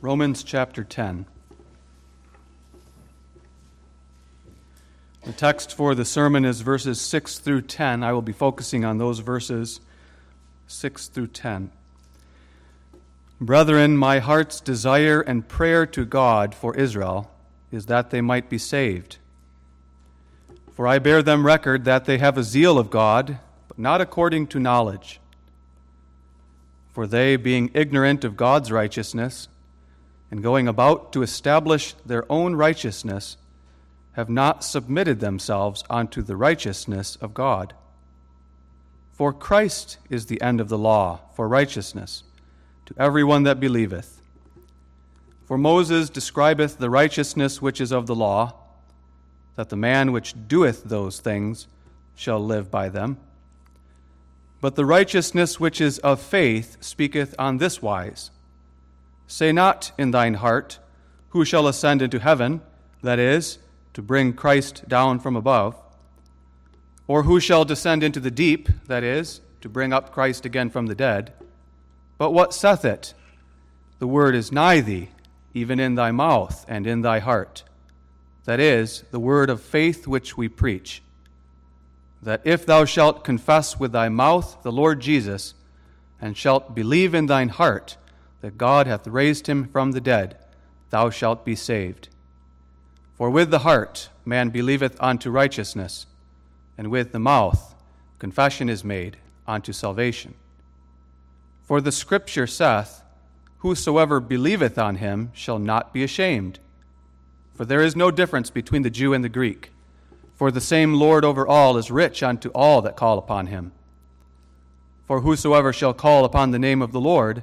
Romans chapter 10. The text for the sermon is verses 6 through 10. I will be focusing on those verses 6 through 10. Brethren, my heart's desire and prayer to God for Israel is that they might be saved. For I bear them record that they have a zeal of God, but not according to knowledge. For they, being ignorant of God's righteousness, and going about to establish their own righteousness, have not submitted themselves unto the righteousness of God. For Christ is the end of the law for righteousness to every one that believeth. For Moses describeth the righteousness which is of the law, that the man which doeth those things shall live by them. But the righteousness which is of faith speaketh on this wise Say not in thine heart, Who shall ascend into heaven, that is, to bring Christ down from above? Or who shall descend into the deep, that is, to bring up Christ again from the dead? But what saith it? The word is nigh thee, even in thy mouth and in thy heart. That is, the word of faith which we preach. That if thou shalt confess with thy mouth the Lord Jesus, and shalt believe in thine heart, that God hath raised him from the dead, thou shalt be saved. For with the heart man believeth unto righteousness, and with the mouth confession is made unto salvation. For the Scripture saith, Whosoever believeth on him shall not be ashamed. For there is no difference between the Jew and the Greek, for the same Lord over all is rich unto all that call upon him. For whosoever shall call upon the name of the Lord,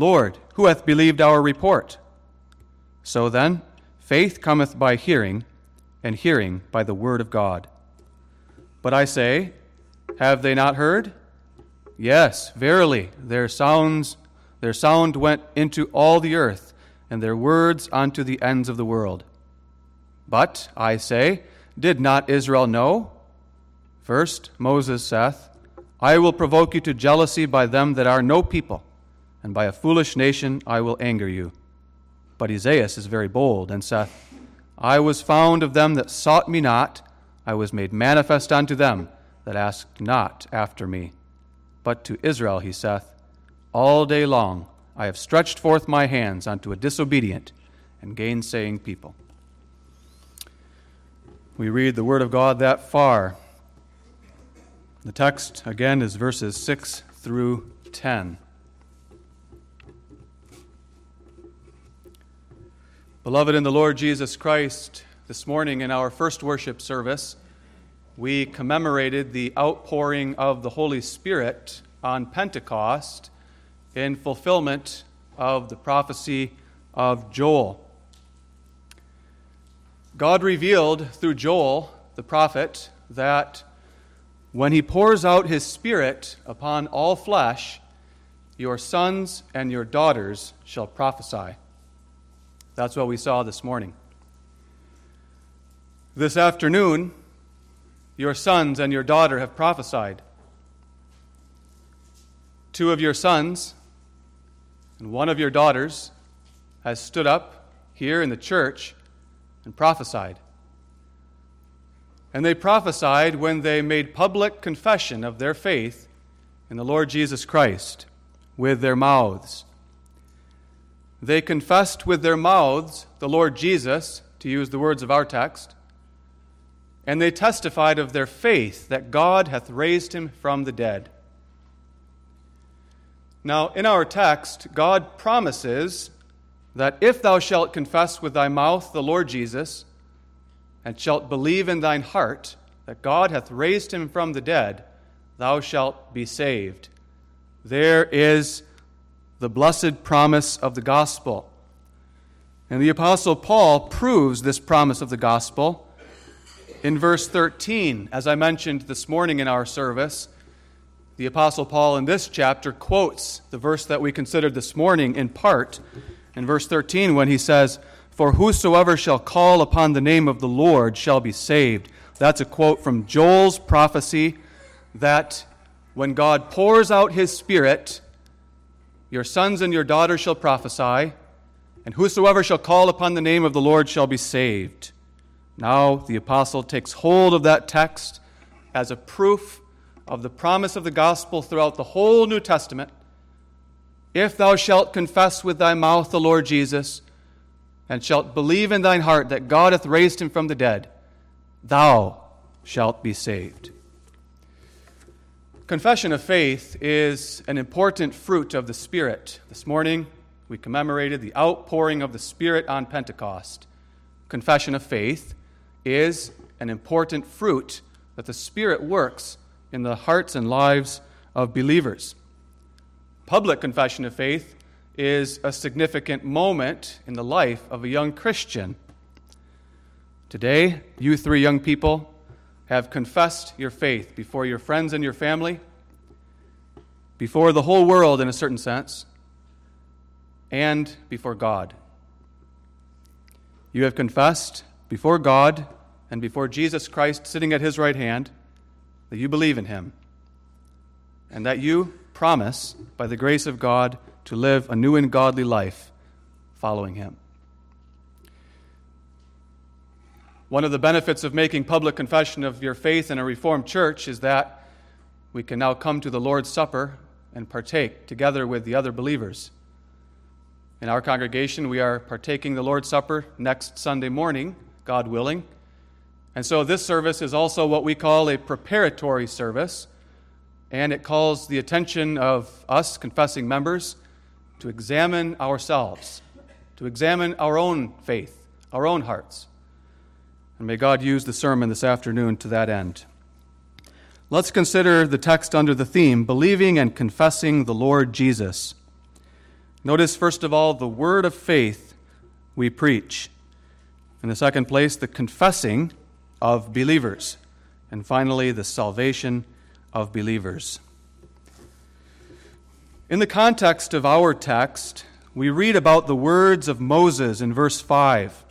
Lord, who hath believed our report? So then, faith cometh by hearing, and hearing by the word of God. But I say, have they not heard? Yes, verily, their sounds their sound went into all the earth, and their words unto the ends of the world. But I say, did not Israel know? First, Moses saith, I will provoke you to jealousy by them that are no people and by a foolish nation I will anger you. But Esaias is very bold, and saith, I was found of them that sought me not, I was made manifest unto them that asked not after me. But to Israel he saith, All day long I have stretched forth my hands unto a disobedient and gainsaying people. We read the Word of God that far. The text, again, is verses 6 through 10. Beloved in the Lord Jesus Christ, this morning in our first worship service, we commemorated the outpouring of the Holy Spirit on Pentecost in fulfillment of the prophecy of Joel. God revealed through Joel, the prophet, that when he pours out his Spirit upon all flesh, your sons and your daughters shall prophesy. That's what we saw this morning. This afternoon, your sons and your daughter have prophesied. Two of your sons and one of your daughters has stood up here in the church and prophesied. And they prophesied when they made public confession of their faith in the Lord Jesus Christ with their mouths they confessed with their mouths the Lord Jesus, to use the words of our text, and they testified of their faith that God hath raised him from the dead. Now, in our text, God promises that if thou shalt confess with thy mouth the Lord Jesus, and shalt believe in thine heart that God hath raised him from the dead, thou shalt be saved. There is the blessed promise of the gospel And the Apostle Paul proves this promise of the gospel in verse 13. As I mentioned this morning in our service, the Apostle Paul in this chapter quotes the verse that we considered this morning in part in verse 13 when he says, For whosoever shall call upon the name of the Lord shall be saved. That's a quote from Joel's prophecy that when God pours out his Spirit, your sons and your daughters shall prophesy and whosoever shall call upon the name of the Lord shall be saved. Now the apostle takes hold of that text as a proof of the promise of the gospel throughout the whole New Testament. If thou shalt confess with thy mouth the Lord Jesus, and shalt believe in thine heart that God hath raised him from the dead, thou shalt be saved. Confession of faith is an important fruit of the Spirit. This morning, we commemorated the outpouring of the Spirit on Pentecost. Confession of faith is an important fruit that the Spirit works in the hearts and lives of believers. Public confession of faith is a significant moment in the life of a young Christian. Today, you three young people have confessed your faith before your friends and your family, before the whole world in a certain sense and before God. You have confessed before God and before Jesus Christ sitting at his right hand that you believe in him and that you promise, by the grace of God, to live a new and godly life following him. One of the benefits of making public confession of your faith in a Reformed church is that we can now come to the Lord's Supper and partake together with the other believers. In our congregation, we are partaking the Lord's Supper next Sunday morning, God willing. And so this service is also what we call a preparatory service, and it calls the attention of us confessing members to examine ourselves, to examine our own faith, our own hearts. And may God use the sermon this afternoon to that end. Let's consider the text under the theme Believing and Confessing the Lord Jesus. Notice, first of all, the word of faith we preach. In the second place, the confessing of believers. And finally, the salvation of believers. In the context of our text, we read about the words of Moses in verse 5.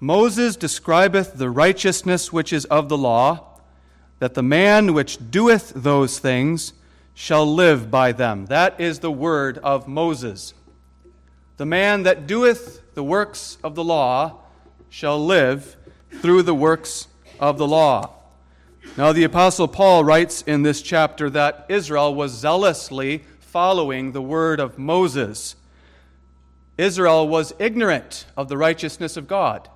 Moses describeth the righteousness which is of the law, that the man which doeth those things shall live by them. That is the word of Moses. The man that doeth the works of the law shall live through the works of the law. Now, the Apostle Paul writes in this chapter that Israel was zealously following the word of Moses. Israel was ignorant of the righteousness of God.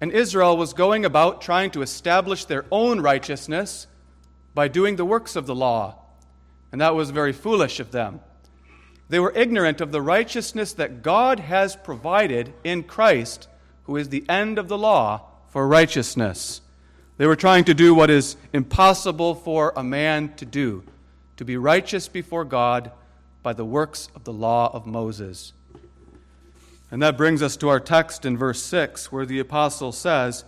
And Israel was going about trying to establish their own righteousness by doing the works of the law and that was very foolish of them. They were ignorant of the righteousness that God has provided in Christ, who is the end of the law for righteousness. They were trying to do what is impossible for a man to do to be righteous before God by the works of the law of Moses. And that brings us to our text in verse 6, where the apostle says,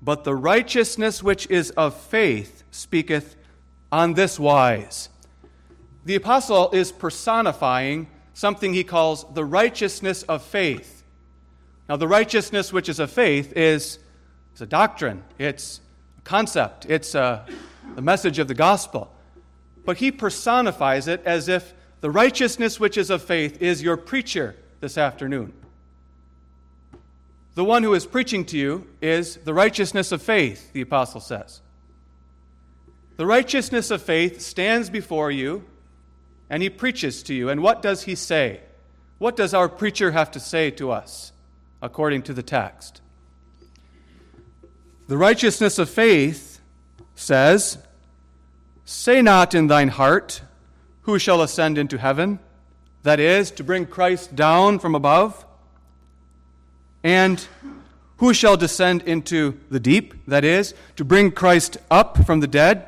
But the righteousness which is of faith speaketh on this wise the apostle is personifying something he calls the righteousness of faith. Now, the righteousness which is of faith is, is a doctrine, it's a concept, it's a, the message of the gospel. But he personifies it as if the righteousness which is of faith is your preacher this afternoon. The one who is preaching to you is the righteousness of faith, the apostle says. The righteousness of faith stands before you and he preaches to you. And what does he say? What does our preacher have to say to us according to the text? The righteousness of faith says, Say not in thine heart, Who shall ascend into heaven? That is, to bring Christ down from above. And who shall descend into the deep? That is, to bring Christ up from the dead.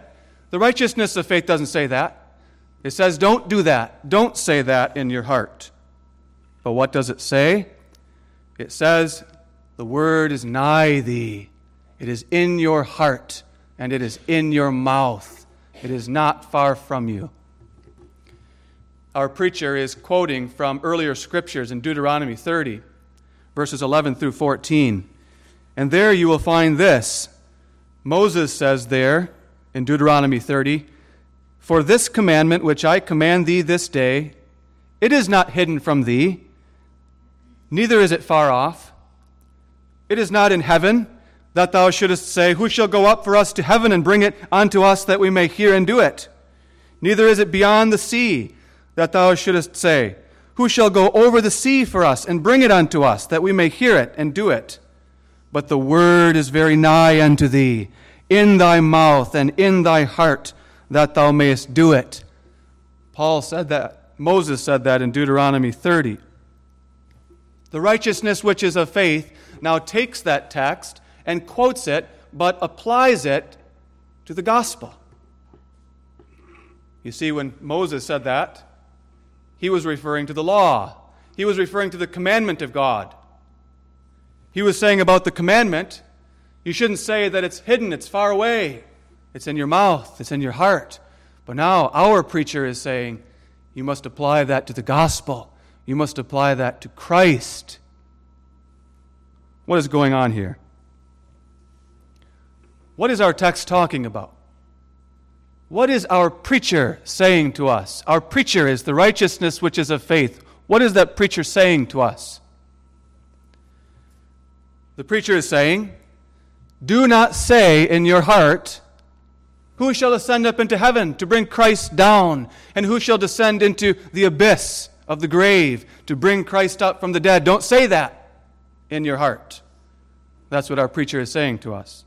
The righteousness of faith doesn't say that. It says, don't do that. Don't say that in your heart. But what does it say? It says, The word is nigh thee, it is in your heart, and it is in your mouth. It is not far from you. Our preacher is quoting from earlier scriptures in Deuteronomy 30, verses 11 through 14. And there you will find this. Moses says there in Deuteronomy 30, For this commandment which I command thee this day, it is not hidden from thee, neither is it far off. It is not in heaven that thou shouldest say, Who shall go up for us to heaven and bring it unto us that we may hear and do it? Neither is it beyond the sea that thou shouldest say, Who shall go over the sea for us and bring it unto us that we may hear it and do it? But the word is very nigh unto thee, in thy mouth and in thy heart, that thou mayest do it. Paul said that. Moses said that in Deuteronomy 30. The righteousness which is of faith now takes that text and quotes it, but applies it to the gospel. You see, when Moses said that, he was referring to the law, he was referring to the commandment of God. He was saying about the commandment, you shouldn't say that it's hidden, it's far away, it's in your mouth, it's in your heart. But now our preacher is saying, you must apply that to the gospel. You must apply that to Christ. What is going on here? What is our text talking about? What is our preacher saying to us? Our preacher is the righteousness which is of faith. What is that preacher saying to us? The preacher is saying, Do not say in your heart, Who shall ascend up into heaven to bring Christ down? And who shall descend into the abyss of the grave to bring Christ up from the dead? Don't say that in your heart. That's what our preacher is saying to us.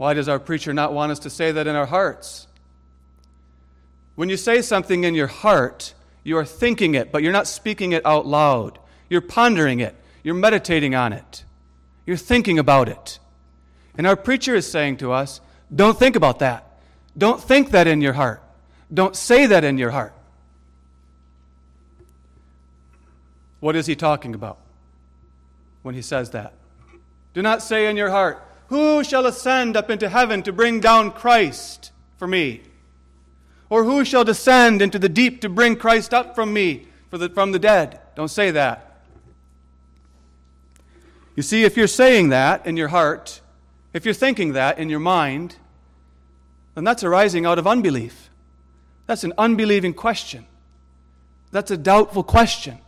Why does our preacher not want us to say that in our hearts? When you say something in your heart, you are thinking it, but you're not speaking it out loud. You're pondering it, you're meditating on it, you're thinking about it. And our preacher is saying to us, don't think about that. Don't think that in your heart. Don't say that in your heart. What is he talking about when he says that? Do not say in your heart, who shall ascend up into heaven to bring down Christ for me? Or who shall descend into the deep to bring Christ up from me the, from the dead? Don't say that. You see, if you're saying that in your heart, if you're thinking that in your mind, then that's arising out of unbelief. That's an unbelieving question. That's a doubtful question.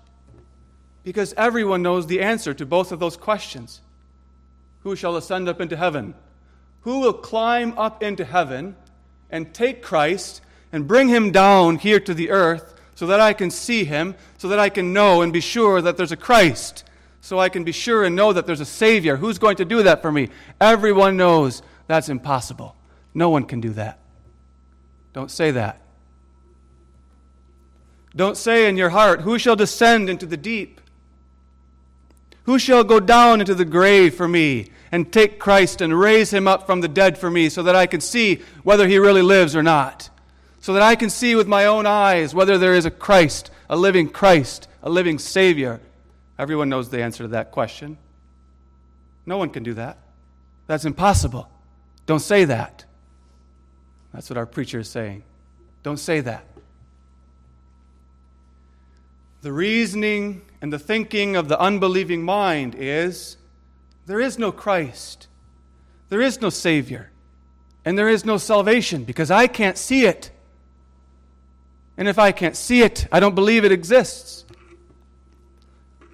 Because everyone knows the answer to both of those questions. Who shall ascend up into heaven? Who will climb up into heaven and take Christ and bring him down here to the earth so that I can see him, so that I can know and be sure that there's a Christ, so I can be sure and know that there's a Savior? Who's going to do that for me? Everyone knows that's impossible. No one can do that. Don't say that. Don't say in your heart, Who shall descend into the deep? Who shall go down into the grave for me and take Christ and raise him up from the dead for me so that I can see whether he really lives or not? So that I can see with my own eyes whether there is a Christ, a living Christ, a living Savior? Everyone knows the answer to that question. No one can do that. That's impossible. Don't say that. That's what our preacher is saying. Don't say that. The reasoning and the thinking of the unbelieving mind is there is no Christ, there is no Savior, and there is no salvation because I can't see it. And if I can't see it, I don't believe it exists.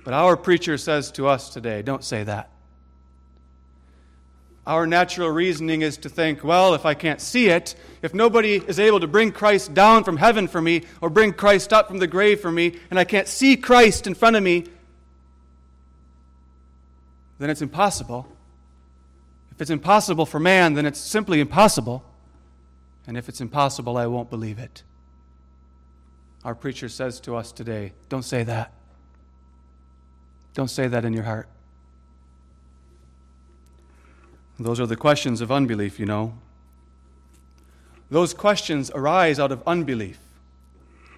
But our preacher says to us today don't say that. Our natural reasoning is to think, well, if I can't see it, if nobody is able to bring Christ down from heaven for me or bring Christ up from the grave for me, and I can't see Christ in front of me, then it's impossible. If it's impossible for man, then it's simply impossible. And if it's impossible, I won't believe it. Our preacher says to us today don't say that. Don't say that in your heart. Those are the questions of unbelief, you know. Those questions arise out of unbelief.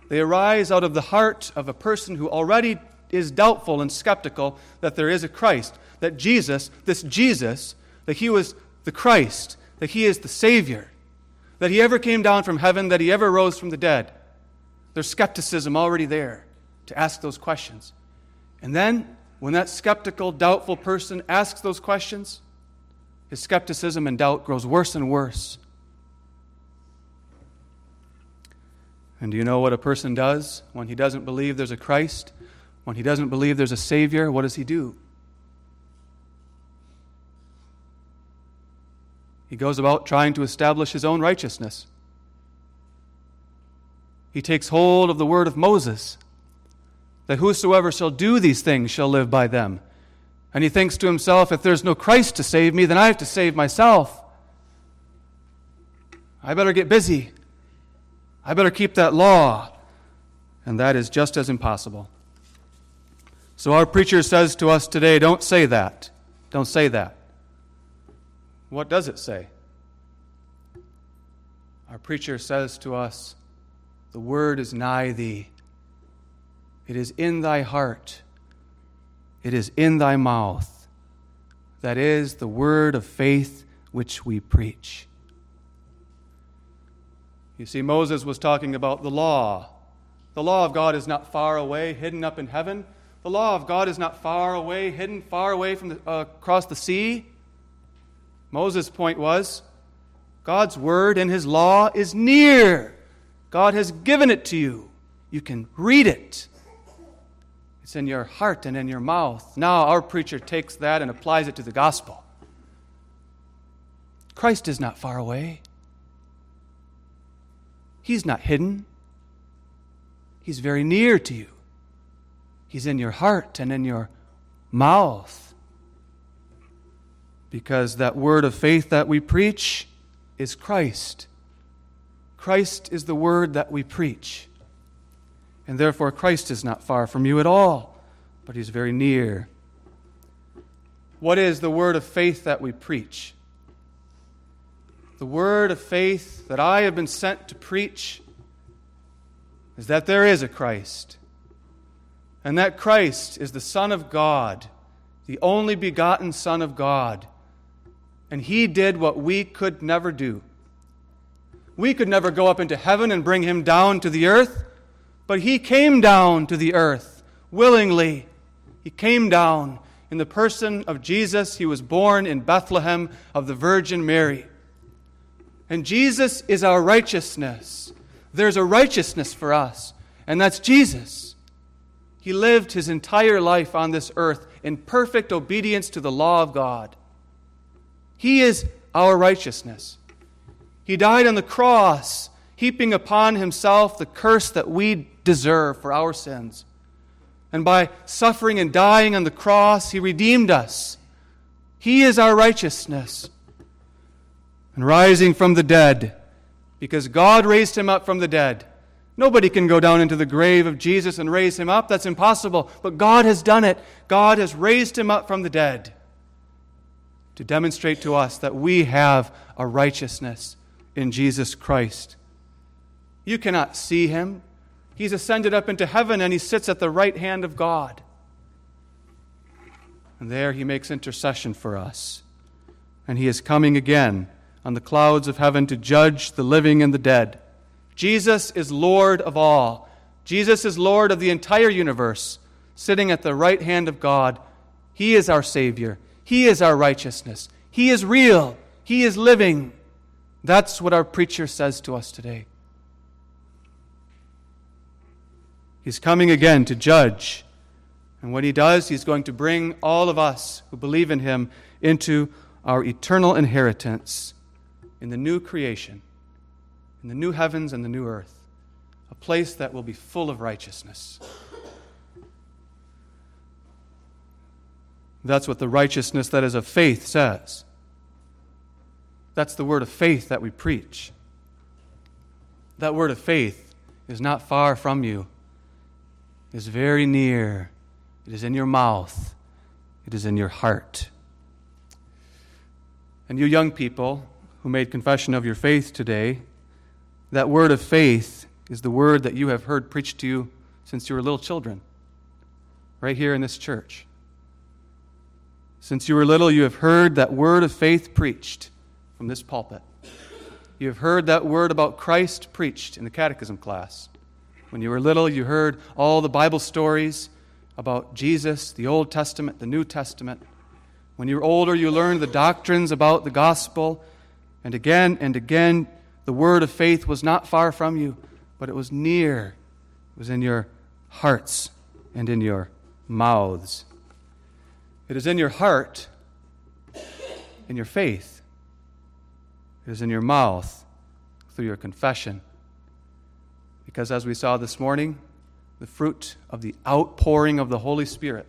They arise out of the heart of a person who already is doubtful and skeptical that there is a Christ, that Jesus, this Jesus, that he was the Christ, that he is the Savior, that he ever came down from heaven, that he ever rose from the dead. There's skepticism already there to ask those questions. And then, when that skeptical, doubtful person asks those questions, his skepticism and doubt grows worse and worse. And do you know what a person does when he doesn't believe there's a Christ? When he doesn't believe there's a Savior, what does he do? He goes about trying to establish his own righteousness. He takes hold of the word of Moses that whosoever shall do these things shall live by them. And he thinks to himself, if there's no Christ to save me, then I have to save myself. I better get busy. I better keep that law. And that is just as impossible. So our preacher says to us today don't say that. Don't say that. What does it say? Our preacher says to us, The word is nigh thee. It is in thy heart. It is in thy mouth. That is the word of faith which we preach. You see, Moses was talking about the law. The law of God is not far away, hidden up in heaven. The law of God is not far away, hidden far away from the, uh, across the sea. Moses' point was God's word and his law is near. God has given it to you. You can read it. It's in your heart and in your mouth. Now, our preacher takes that and applies it to the gospel. Christ is not far away. He's not hidden, He's very near to you. He's in your heart and in your mouth. Because that word of faith that we preach is Christ. Christ is the word that we preach. And therefore, Christ is not far from you at all, but he's very near. What is the word of faith that we preach? the word of faith that I have been sent to preach is that there is a Christ, and that Christ is the Son of God, the only begotten Son of God. And he did what we could never do. We could never go up into heaven and bring him down to the earth, but he came down to the earth willingly. He came down in the person of Jesus. He was born in Bethlehem of the Virgin Mary. And Jesus is our righteousness. There's a righteousness for us, and that's Jesus. He lived his entire life on this earth in perfect obedience to the law of God. He is our righteousness. He died on the cross, heaping upon himself the curse that we deserve for our sins. And by suffering and dying on the cross, he redeemed us. He is our righteousness and rising from the dead because God raised him up from the dead. Nobody can go down into the grave of Jesus and raise him up. That's impossible. But God has done it. God has raised him up from the dead to demonstrate to us that we have a righteousness in Jesus Christ. You cannot see him. He's ascended up into heaven and he sits at the right hand of God. And there he makes intercession for us. And he is coming again on the clouds of heaven to judge the living and the dead. Jesus is Lord of all. Jesus is Lord of the entire universe, sitting at the right hand of God. He is our Savior. He is our righteousness. He is real. He is living. That's what our preacher says to us today. He's coming again to judge. And when he does, he's going to bring all of us who believe in him into our eternal inheritance in the new creation, in the new heavens and the new earth, a place that will be full of righteousness. That's what the righteousness that is of faith says. That's the word of faith that we preach. That word of faith is not far from you, is very near. It is in your mouth, it is in your heart. And you young people, who made confession of your faith today, that word of faith is the word that you have heard preached to you since you were little children. right here in this church. Since you were little, you have heard that word of faith preached from this pulpit. You have heard that word about Christ preached in the catechism class. When you were little, you heard all the Bible stories about Jesus, the Old Testament, the New Testament. When you were older, you learned the doctrines about the gospel. And again and again, the word of faith was not far from you, but it was near. It was in your hearts and in your mouths. It is in your heart, in your faith. It is in your mouth through your confession. Because as we saw this morning, the fruit of the outpouring of the Holy Spirit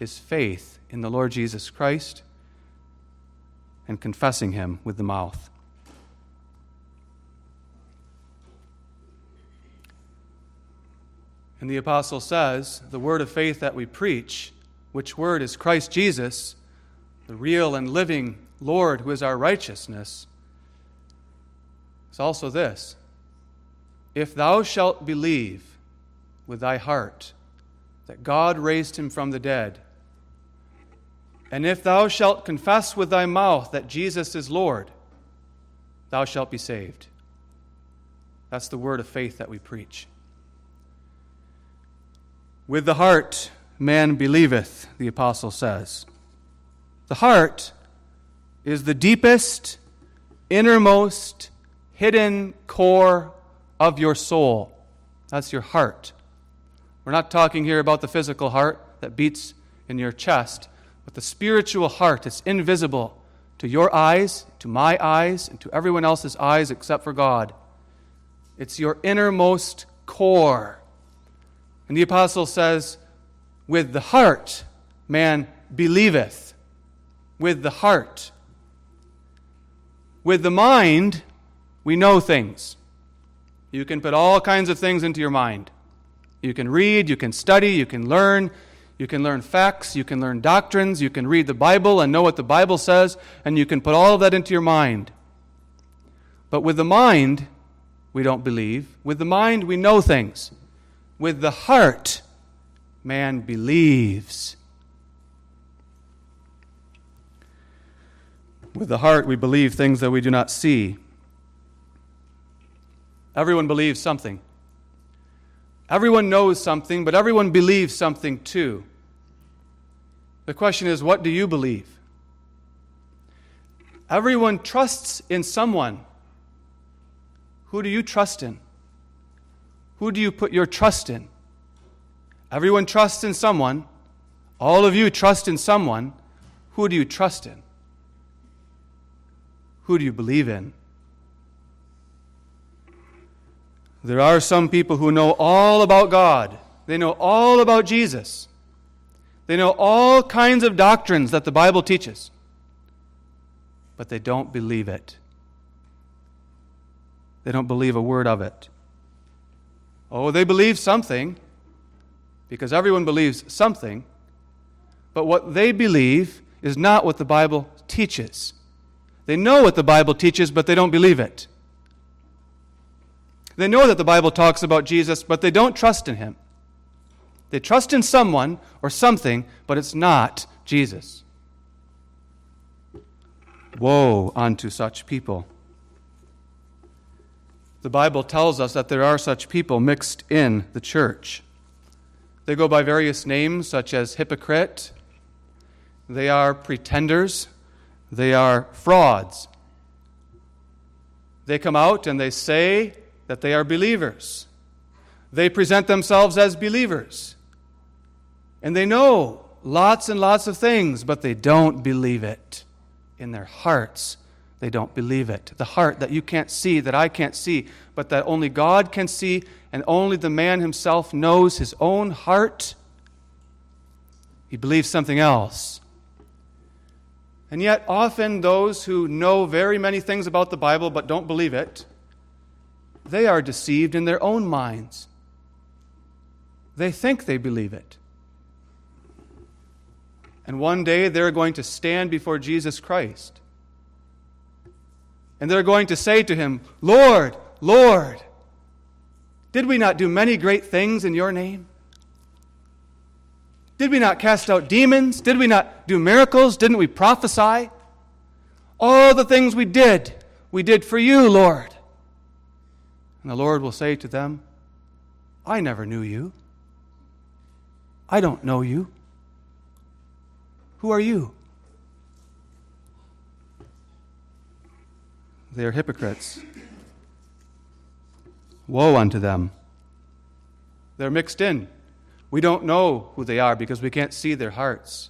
is faith in the Lord Jesus Christ and confessing Him with the mouth. And the apostle says, the word of faith that we preach, which word is Christ Jesus, the real and living Lord who is our righteousness, is also this If thou shalt believe with thy heart that God raised him from the dead, and if thou shalt confess with thy mouth that Jesus is Lord, thou shalt be saved. That's the word of faith that we preach. With the heart man believeth, the apostle says. The heart is the deepest, innermost, hidden core of your soul. That's your heart. We're not talking here about the physical heart that beats in your chest, but the spiritual heart. It's invisible to your eyes, to my eyes, and to everyone else's eyes except for God. It's your innermost core. And the apostle says, With the heart man believeth. With the heart. With the mind, we know things. You can put all kinds of things into your mind. You can read, you can study, you can learn, you can learn facts, you can learn doctrines, you can read the Bible and know what the Bible says, and you can put all of that into your mind. But with the mind, we don't believe. With the mind, we know things. With the heart, man believes. With the heart, we believe things that we do not see. Everyone believes something. Everyone knows something, but everyone believes something too. The question is, what do you believe? Everyone trusts in someone. Who do you trust in? Who do you put your trust in? Everyone trusts in someone. All of you trust in someone. Who do you trust in? Who do you believe in? There are some people who know all about God. They know all about Jesus. They know all kinds of doctrines that the Bible teaches. But they don't believe it. They don't believe a word of it. Oh, they believe something, because everyone believes something. But what they believe is not what the Bible teaches. They know what the Bible teaches, but they don't believe it. They know that the Bible talks about Jesus, but they don't trust in him. They trust in someone or something, but it's not Jesus. Woe unto such people. The Bible tells us that there are such people mixed in the church. They go by various names, such as hypocrite, they are pretenders, they are frauds. They come out and they say that they are believers. They present themselves as believers. And they know lots and lots of things, but they don't believe it. In their hearts, they don't believe it. The heart that you can't see, that I can't see, but that only God can see, and only the man himself knows his own heart. He believes something else. And yet, often those who know very many things about the Bible but don't believe it they are deceived in their own minds. They think they believe it. And one day they're going to stand before Jesus Christ. And they're going to say to him, Lord, Lord, did we not do many great things in your name? Did we not cast out demons? Did we not do miracles? Didn't we prophesy? All the things we did, we did for you, Lord. And the Lord will say to them, I never knew you. I don't know you. Who are you? They are hypocrites. Woe unto them. They're mixed in. We don't know who they are because we can't see their hearts.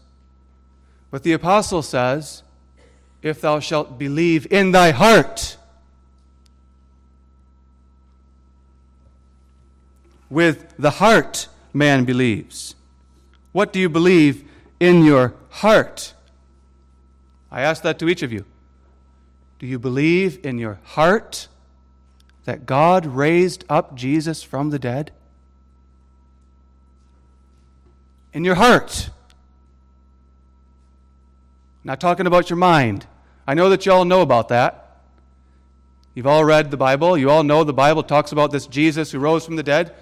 But the apostle says, If thou shalt believe in thy heart, with the heart man believes. What do you believe in your heart? I ask that to each of you. Do you believe in your heart that God raised up Jesus from the dead? In your heart. Not talking about your mind. I know that you all know about that. You've all read the Bible. You all know the Bible talks about this Jesus who rose from the dead.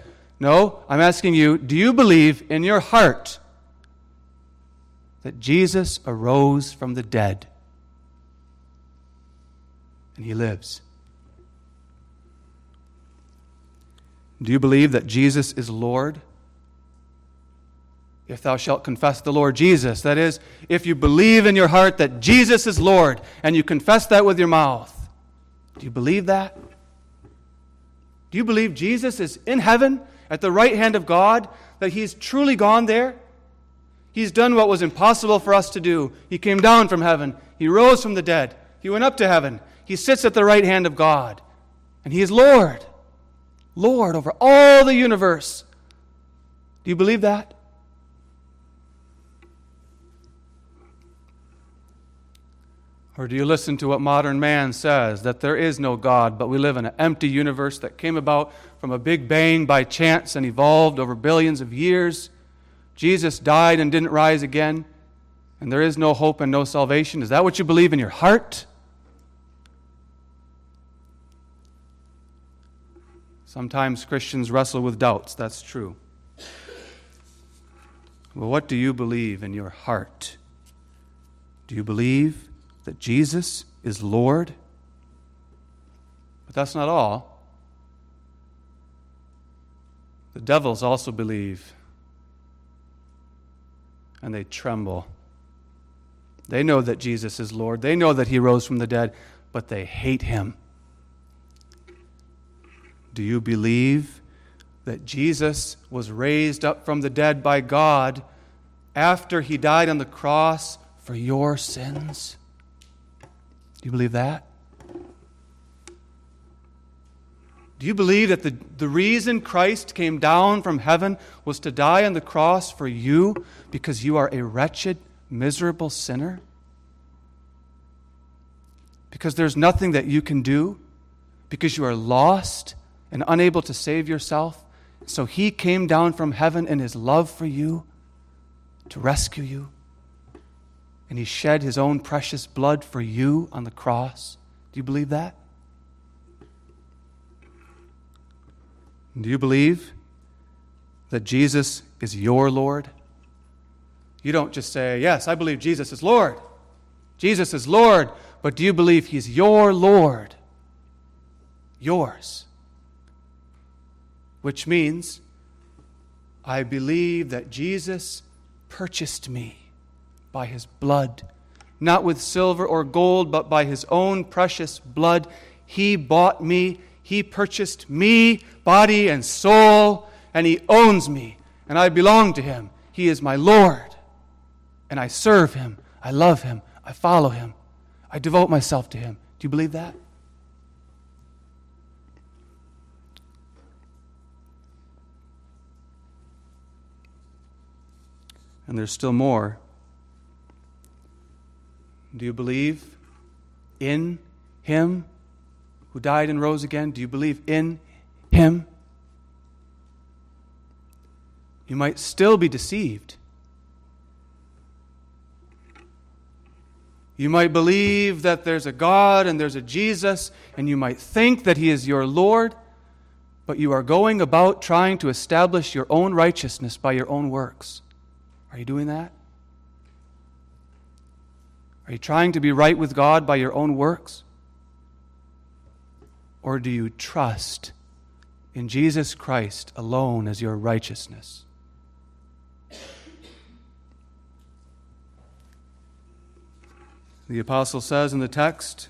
No, I'm asking you, do you believe in your heart that Jesus arose from the dead and he lives? Do you believe that Jesus is Lord? If thou shalt confess the Lord Jesus, that is, if you believe in your heart that Jesus is Lord and you confess that with your mouth, do you believe that? Do you believe Jesus is in heaven at the right hand of God, that he's truly gone there? He's done what was impossible for us to do. He came down from heaven, he rose from the dead, he went up to heaven, he sits at the right hand of God, and he is Lord. Lord over all the universe. Do you believe that? Or do you listen to what modern man says that there is no God, but we live in an empty universe that came about from a big bang by chance and evolved over billions of years? Jesus died and didn't rise again, and there is no hope and no salvation. Is that what you believe in your heart? Sometimes Christians wrestle with doubts, that's true. Well, what do you believe in your heart? Do you believe that Jesus is Lord? But that's not all. The devils also believe, and they tremble. They know that Jesus is Lord, they know that he rose from the dead, but they hate him. Do you believe that Jesus was raised up from the dead by God after he died on the cross for your sins? Do you believe that? Do you believe that the, the reason Christ came down from heaven was to die on the cross for you because you are a wretched, miserable sinner? Because there's nothing that you can do? Because you are lost and unable to save yourself. So he came down from heaven in his love for you to rescue you. And he shed his own precious blood for you on the cross. Do you believe that? Do you believe that Jesus is your Lord? You don't just say, Yes, I believe Jesus is Lord. Jesus is Lord, but do you believe he's your Lord? Yours which means I believe that Jesus purchased me by his blood, not with silver or gold, but by his own precious blood. He bought me, he purchased me, body and soul, and he owns me, and I belong to him. He is my Lord, and I serve him, I love him, I follow him, I devote myself to him. Do you believe that? And there's still more. Do you believe in Him who died and rose again? Do you believe in Him? You might still be deceived. You might believe that there's a God and there's a Jesus, and you might think that He is your Lord, but you are going about trying to establish your own righteousness by your own works. Are you doing that? Are you trying to be right with God by your own works? Or do you trust in Jesus Christ alone as your righteousness? The apostle says in the text,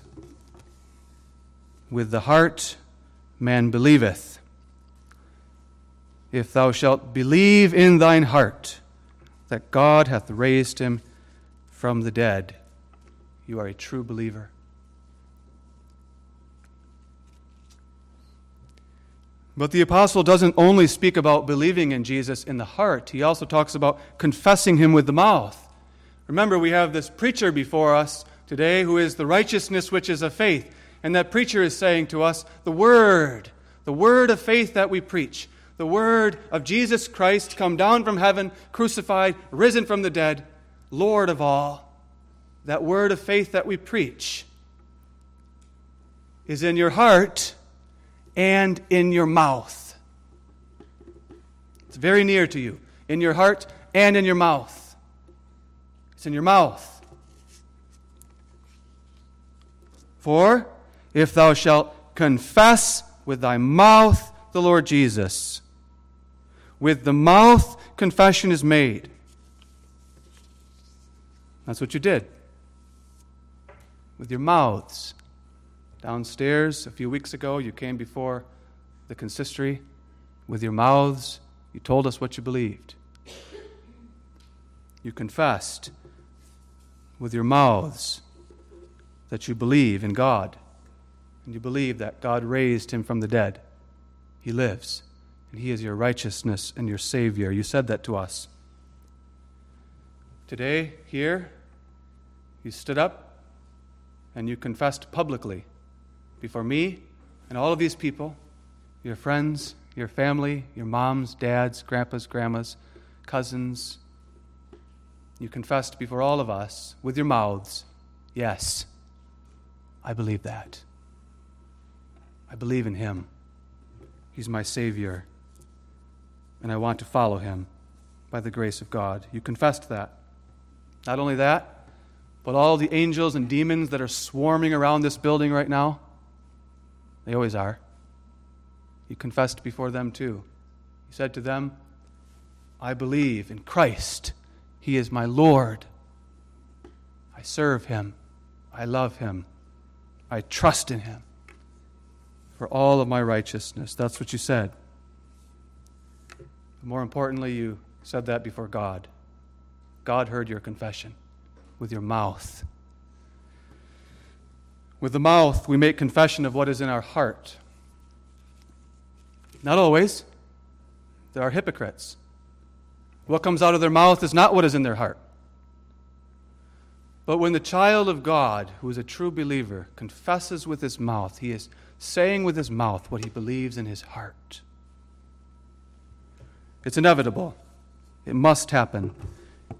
With the heart man believeth. If thou shalt believe in thine heart that God hath raised him from the dead, you are a true believer. But the apostle doesn't only speak about believing in Jesus in the heart, he also talks about confessing him with the mouth. Remember, we have this preacher before us today who is the righteousness which is of faith. And that preacher is saying to us, the word, the word of faith that we preach, the word of Jesus Christ come down from heaven, crucified, risen from the dead, Lord of all, that word of faith that we preach is in your heart and in your mouth. It's very near to you, in your heart and in your mouth. It's in your mouth. For if thou shalt confess with thy mouth the Lord Jesus, with the mouth confession is made. That's what you did. With your mouths. Downstairs a few weeks ago, you came before the consistory. With your mouths, you told us what you believed. You confessed with your mouths that you believe in God and you believe that God raised him from the dead. He lives, and he is your righteousness and your Savior. You said that to us. Today, here, you stood up and you confessed publicly before me and all of these people, your friends, your family, your moms, dads, grandpas, grandmas, cousins. You confessed before all of us with your mouths, Yes, I believe that. I believe in Him. He's my Savior, and I want to follow Him by the grace of God. You confessed that. Not only that, but all the angels and demons that are swarming around this building right now they always are. He confessed before them too. He said to them, I believe in Christ. He is my Lord. I serve him. I love him. I trust in him for all of my righteousness. That's what you said. more importantly, you said that before God. God heard your confession with your mouth. With the mouth, we make confession of what is in our heart. Not always. There are hypocrites. What comes out of their mouth is not what is in their heart. But when the child of God, who is a true believer, confesses with his mouth, he is saying with his mouth what he believes in his heart. It's inevitable, it must happen.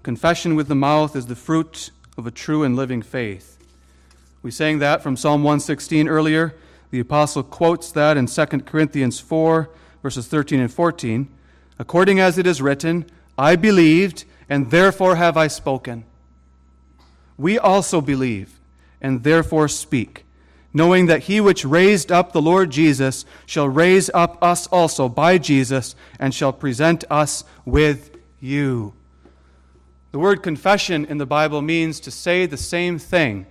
Confession with the mouth is the fruit of a true and living faith. We sang that from Psalm 116 earlier. The apostle quotes that in 2 Corinthians 4, verses 13 and 14. According as it is written, I believed, and therefore have I spoken. We also believe, and therefore speak, knowing that he which raised up the Lord Jesus shall raise up us also by Jesus, and shall present us with you. The word confession in the Bible means to say the same thing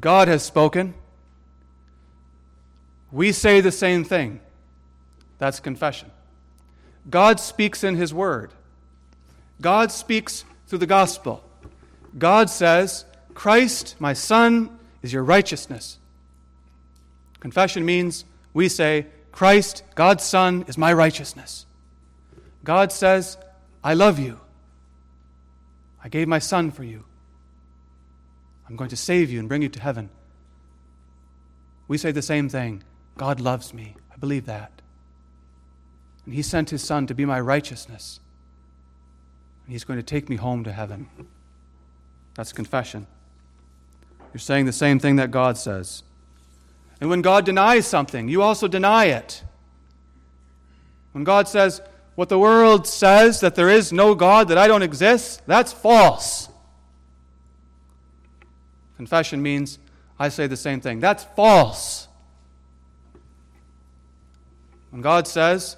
God has spoken. We say the same thing. That's confession. God speaks in His Word. God speaks through the gospel. God says, Christ, my Son, is your righteousness. Confession means we say, Christ, God's Son, is my righteousness. God says, I love you. I gave my Son for you. I'm going to save you and bring you to heaven. We say the same thing God loves me. I believe that. And He sent His Son to be my righteousness. And He's going to take me home to heaven. That's confession. You're saying the same thing that God says. And when God denies something, you also deny it. When God says, what the world says that there is no God, that I don't exist, that's false. Confession means I say the same thing. That's false. When God says,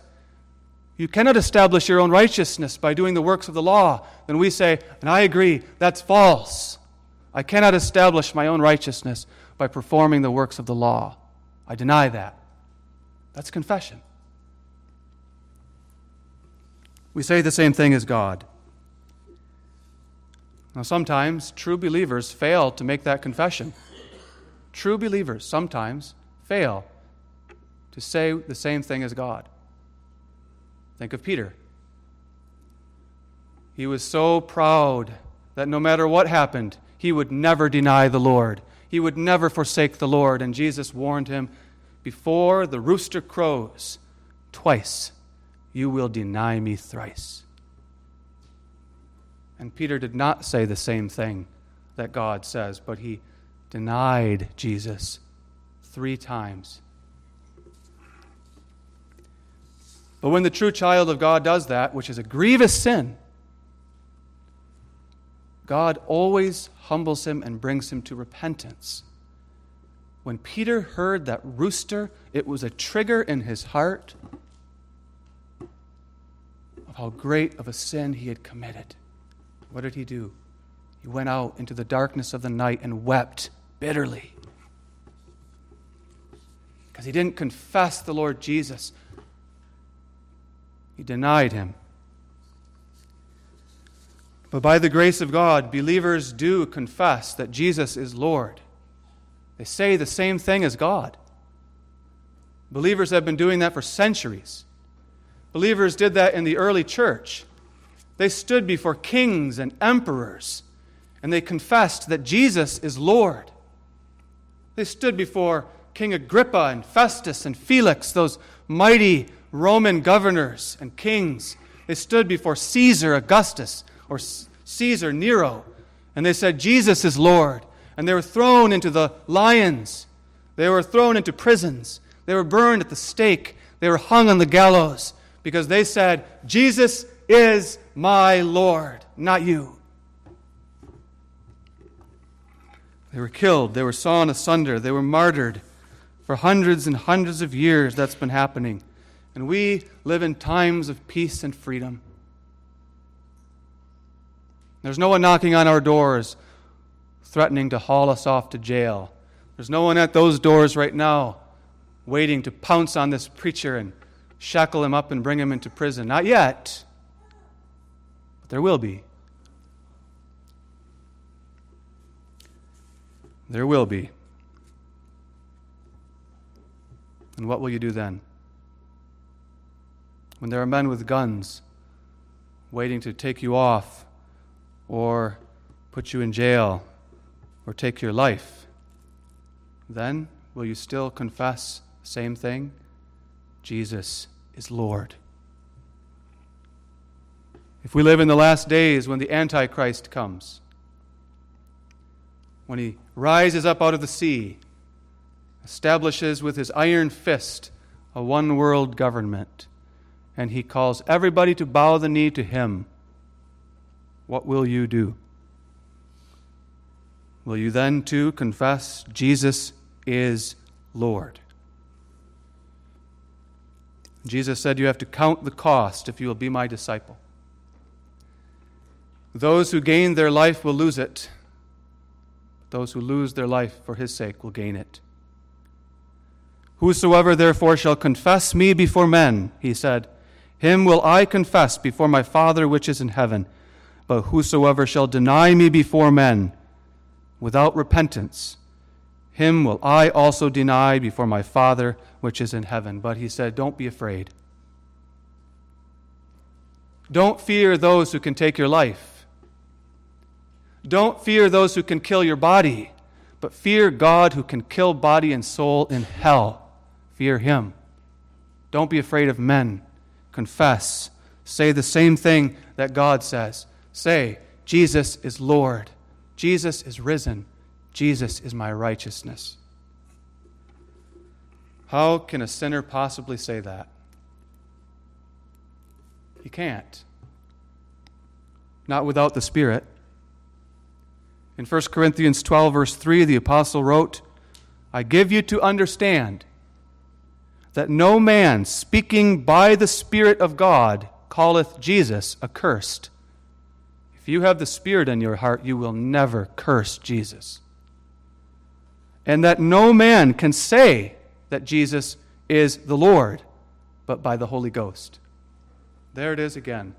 you cannot establish your own righteousness by doing the works of the law, then we say, and I agree, that's false. I cannot establish my own righteousness by performing the works of the law. I deny that. That's confession. We say the same thing as God. Now, sometimes true believers fail to make that confession. True believers sometimes fail to say the same thing as God. Think of Peter. He was so proud that no matter what happened, he would never deny the Lord. He would never forsake the Lord. And Jesus warned him before the rooster crows twice, you will deny me thrice. And Peter did not say the same thing that God says, but he denied Jesus three times. But when the true child of God does that, which is a grievous sin, God always humbles him and brings him to repentance. When Peter heard that rooster, it was a trigger in his heart how great of a sin he had committed. What did he do? He went out into the darkness of the night and wept bitterly. Because he didn't confess the Lord Jesus, he denied him. But by the grace of God, believers do confess that Jesus is Lord. They say the same thing as God. Believers have been doing that for centuries. Believers did that in the early church. They stood before kings and emperors and they confessed that Jesus is Lord. They stood before King Agrippa and Festus and Felix, those mighty Roman governors and kings. They stood before Caesar Augustus or Caesar Nero and they said, Jesus is Lord. And they were thrown into the lions. They were thrown into prisons. They were burned at the stake. They were hung on the gallows because they said, Jesus is my Lord, not you. They were killed. They were sawn asunder. They were martyred. For hundreds and hundreds of years, that's been happening. And we live in times of peace and freedom. There's no one knocking on our doors threatening to haul us off to jail. There's no one at those doors right now waiting to pounce on this preacher and shackle him up and bring him into prison. Not yet. But there will be. There will be. And what will you do then? When there are men with guns waiting to take you off or put you in jail or take your life, then will you still confess the same thing? Jesus is Lord. If we live in the last days when the Antichrist comes, when he rises up out of the sea, establishes with his iron fist a one world government, and he calls everybody to bow the knee to him, what will you do? Will you then too confess Jesus is Lord? Jesus said, You have to count the cost if you will be my disciple. Those who gain their life will lose it. Those who lose their life for his sake will gain it. Whosoever therefore shall confess me before men, he said, him will I confess before my Father which is in heaven. But whosoever shall deny me before men without repentance, him will I also deny before my Father which is in heaven. But he said, Don't be afraid. Don't fear those who can take your life. Don't fear those who can kill your body, but fear God who can kill body and soul in hell. Fear him. Don't be afraid of men. Confess. Say the same thing that God says. Say, Jesus is Lord. Jesus is risen. Jesus is my righteousness. How can a sinner possibly say that? You can't. Not without the Spirit. In 1 Corinthians 12, verse 3, the apostle wrote, I give you to understand that no man speaking by the Spirit of God calleth Jesus accursed. If you have the Spirit in your heart, you will never curse Jesus. And that no man can say that Jesus is the Lord, but by the Holy Ghost. There it is again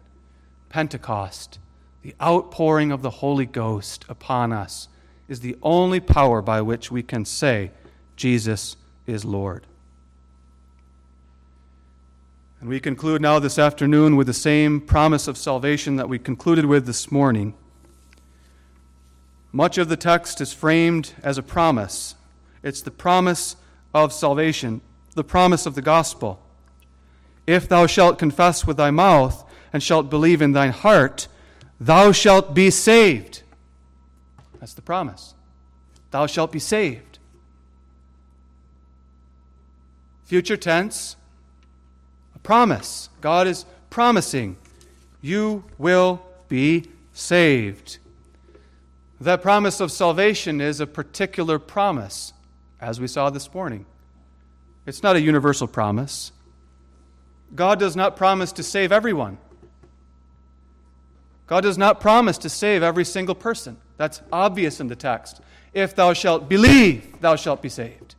Pentecost, the outpouring of the Holy Ghost upon us, is the only power by which we can say Jesus is Lord. And we conclude now this afternoon with the same promise of salvation that we concluded with this morning. Much of the text is framed as a promise. It's the promise of salvation, the promise of the gospel. If thou shalt confess with thy mouth and shalt believe in thine heart, thou shalt be saved. That's the promise. Thou shalt be saved. Future tense, a promise. God is promising you will be saved. That promise of salvation is a particular promise, as we saw this morning. It's not a universal promise. God does not promise to save everyone. God does not promise to save every single person. That's obvious in the text. If thou shalt believe, thou shalt be saved.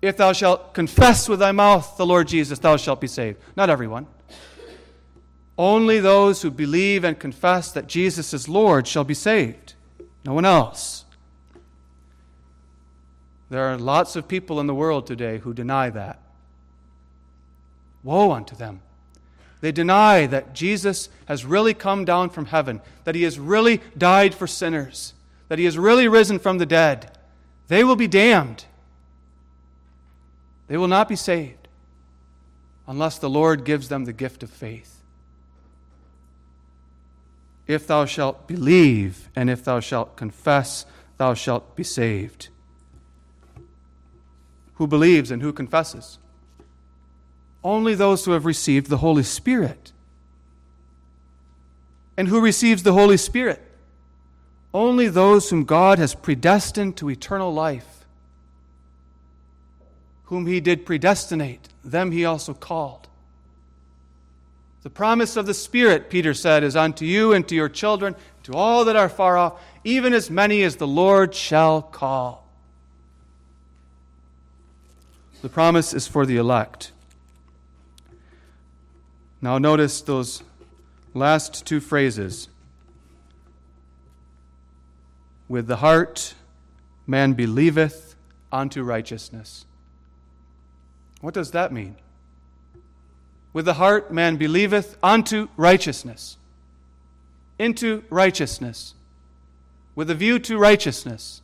If thou shalt confess with thy mouth the Lord Jesus, thou shalt be saved. Not everyone. Only those who believe and confess that Jesus is Lord shall be saved. No one else. There are lots of people in the world today who deny that. Woe unto them. They deny that Jesus has really come down from heaven, that he has really died for sinners, that he has really risen from the dead. They will be damned. They will not be saved unless the Lord gives them the gift of faith. If thou shalt believe, and if thou shalt confess, thou shalt be saved. Who believes and who confesses? Only those who have received the Holy Spirit. And who receives the Holy Spirit? Only those whom God has predestined to eternal life whom he did predestinate, them he also called. The promise of the Spirit, Peter said, is unto you and to your children, to all that are far off, even as many as the Lord shall call. The promise is for the elect. Now, notice those last two phrases. With the heart man believeth unto righteousness. What does that mean? With the heart man believeth unto righteousness, into righteousness, with a view to righteousness.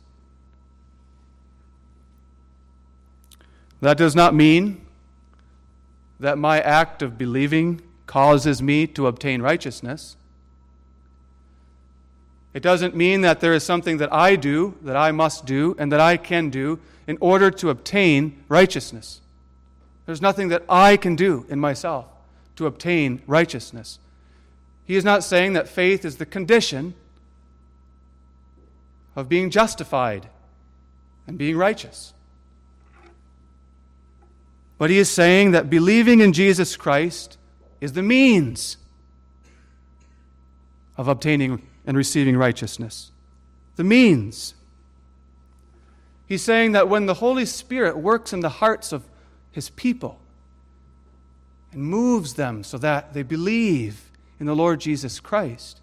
That does not mean that my act of believing causes me to obtain righteousness. It doesn't mean that there is something that I do, that I must do, and that I can do in order to obtain righteousness. There's nothing that I can do in myself to obtain righteousness. He is not saying that faith is the condition of being justified and being righteous. But he is saying that believing in Jesus Christ is the means of obtaining and receiving righteousness. The means. He's saying that when the Holy Spirit works in the hearts of his people and moves them so that they believe in the Lord Jesus Christ.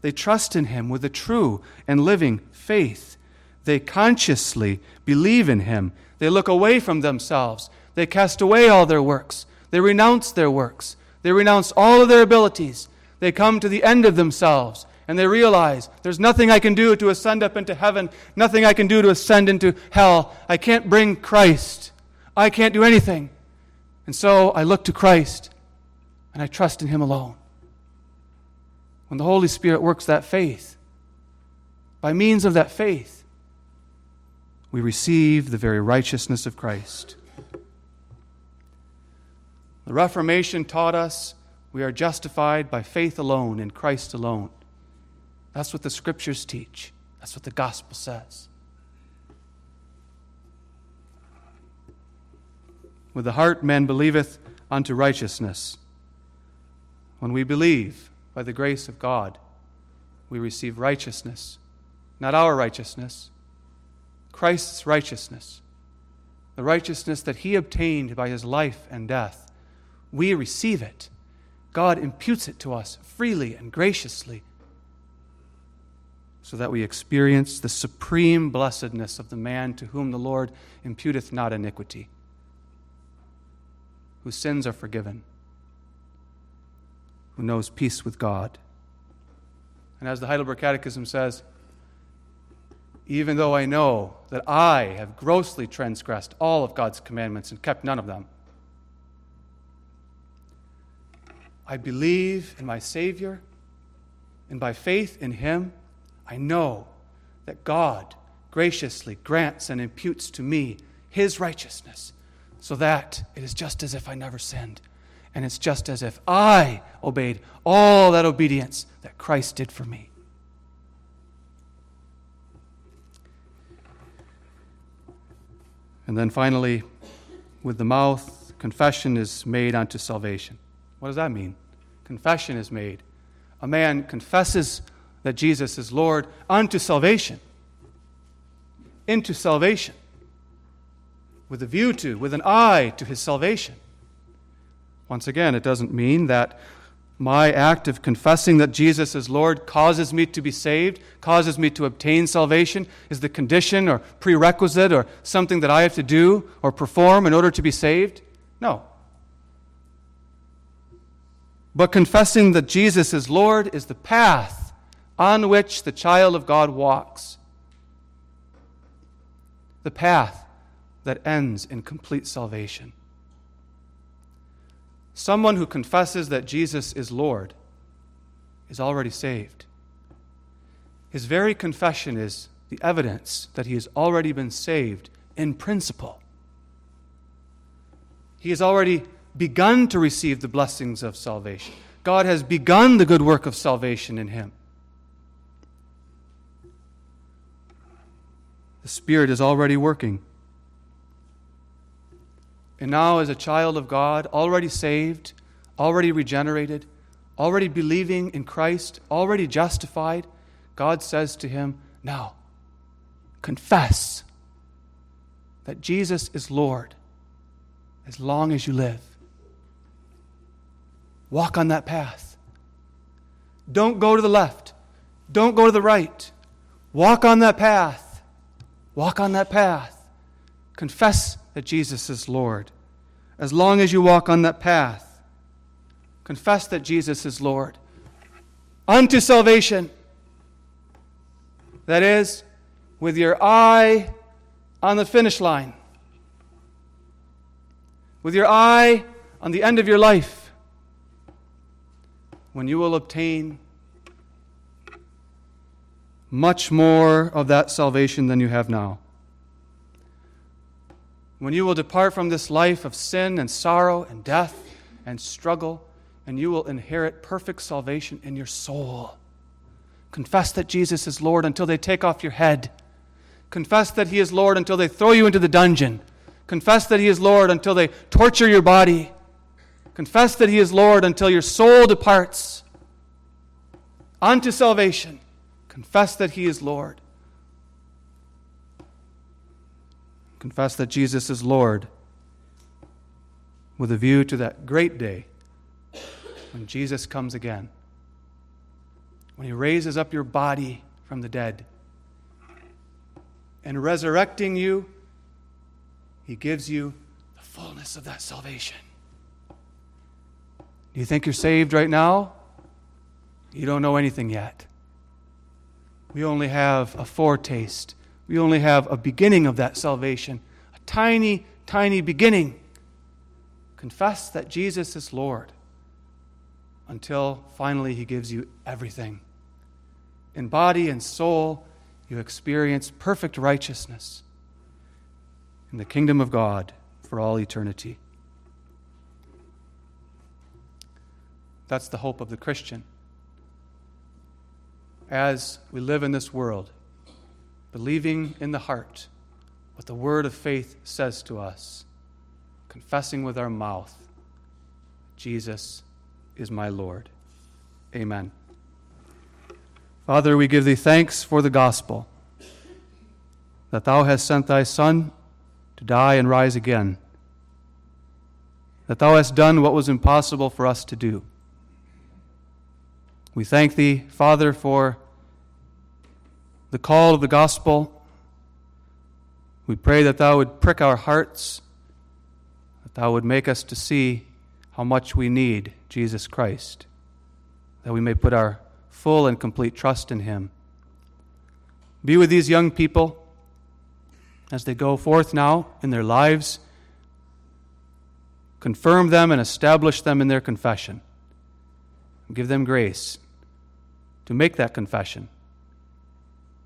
They trust in him with a true and living faith. They consciously believe in him. They look away from themselves. They cast away all their works. They renounce their works. They renounce all of their abilities. They come to the end of themselves and they realize there's nothing I can do to ascend up into heaven, nothing I can do to ascend into hell. I can't bring Christ. I can't do anything. And so I look to Christ and I trust in Him alone. When the Holy Spirit works that faith, by means of that faith, we receive the very righteousness of Christ. The Reformation taught us we are justified by faith alone in Christ alone. That's what the scriptures teach. That's what the gospel says. With the heart man believeth unto righteousness. When we believe by the grace of God, we receive righteousness. Not our righteousness, Christ's righteousness. The righteousness that he obtained by his life and death. We receive it. God imputes it to us freely and graciously so that we experience the supreme blessedness of the man to whom the Lord imputeth not iniquity, whose sins are forgiven, who knows peace with God. And as the Heidelberg Catechism says, even though I know that I have grossly transgressed all of God's commandments and kept none of them, I believe in my Savior, and by faith in Him, I know that God graciously grants and imputes to me his righteousness, so that it is just as if I never sinned. And it's just as if I obeyed all that obedience that Christ did for me. And then finally, with the mouth, confession is made unto salvation. What does that mean? Confession is made. A man confesses that Jesus is Lord unto salvation. Into salvation. With a view to, with an eye to his salvation. Once again, it doesn't mean that my act of confessing that Jesus is Lord causes me to be saved, causes me to obtain salvation, is the condition or prerequisite or something that I have to do or perform in order to be saved. No. But confessing that Jesus is Lord is the path on which the child of God walks. The path that ends in complete salvation. Someone who confesses that Jesus is Lord is already saved. His very confession is the evidence that he has already been saved in principle. He has already begun to receive the blessings of salvation. God has begun the good work of salvation in him. The Spirit is already working. And now, as a child of God, already saved, already regenerated, already believing in Christ, already justified, God says to him, Now, confess that Jesus is Lord as long as you live. Walk on that path. Don't go to the left. Don't go to the right. Walk on that path. Walk on that path. Confess that Jesus is Lord. As long as you walk on that path, confess that Jesus is Lord. Unto salvation. That is, with your eye on the finish line, with your eye on the end of your life, when you will obtain much more of that salvation than you have now. When you will depart from this life of sin and sorrow and death and struggle, and you will inherit perfect salvation in your soul. Confess that Jesus is Lord until they take off your head. Confess that He is Lord until they throw you into the dungeon. Confess that He is Lord until they torture your body. Confess that He is Lord until your soul departs unto salvation. Confess that He is Lord. Confess that Jesus is Lord with a view to that great day when Jesus comes again. When He raises up your body from the dead and resurrecting you, He gives you the fullness of that salvation. You think you're saved right now? You don't know anything yet. We only have a foretaste. We only have a beginning of that salvation, a tiny, tiny beginning. Confess that Jesus is Lord until finally He gives you everything. In body and soul, you experience perfect righteousness in the kingdom of God for all eternity. That's the hope of the Christian. As we live in this world, believing in the heart what the word of faith says to us, confessing with our mouth, Jesus is my Lord. Amen. Father, we give thee thanks for the gospel, that thou hast sent thy Son to die and rise again, that thou hast done what was impossible for us to do. We thank thee, Father, for the call of the gospel. We pray that thou would prick our hearts, that thou would make us to see how much we need Jesus Christ, that we may put our full and complete trust in him. Be with these young people as they go forth now in their lives. Confirm them and establish them in their confession. Give them grace to make that confession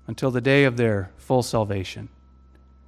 until the day of their full salvation.